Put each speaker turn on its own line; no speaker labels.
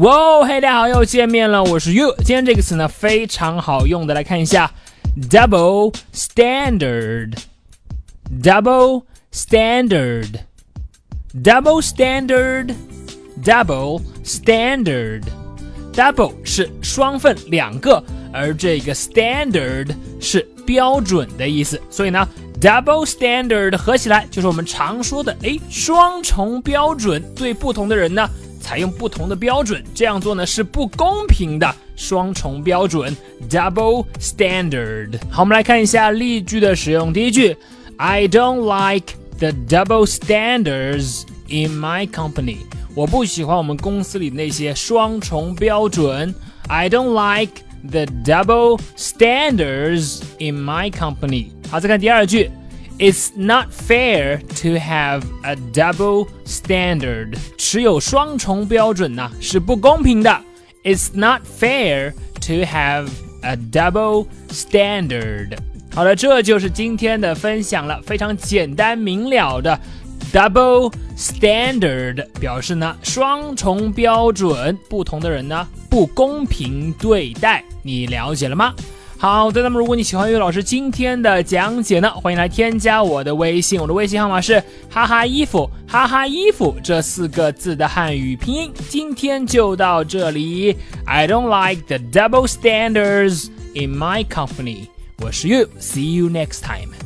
哇，嘿，大家好，又见面了，我是 You。今天这个词呢非常好用的，来看一下，double standard，double standard，double standard，double standard，double 是双份两个，而这个 standard 是标准的意思，所以呢，double standard 合起来就是我们常说的，哎，双重标准，对不同的人呢。采用不同的标准，这样做呢是不公平的。双重标准，double standard。好，我们来看一下例句的使用。第一句，I don't like the double standards in my company。我不喜欢我们公司里那些双重标准。I don't like the double standards in my company。好，再看第二句。 It's not fair to have a double standard. 持有双重标准呢是不公平的。It's not fair to have a double standard. 好了，这就是今天的分享了，非常简单明了的 double standard 表示呢双重标准，不同的人呢不公平对待，你了解了吗？好的，那么如果你喜欢岳老师今天的讲解呢，欢迎来添加我的微信，我的微信号码是哈哈衣服哈哈衣服这四个字的汉语拼音。今天就到这里，I don't like the double standards in my company。我是岳，See you next time。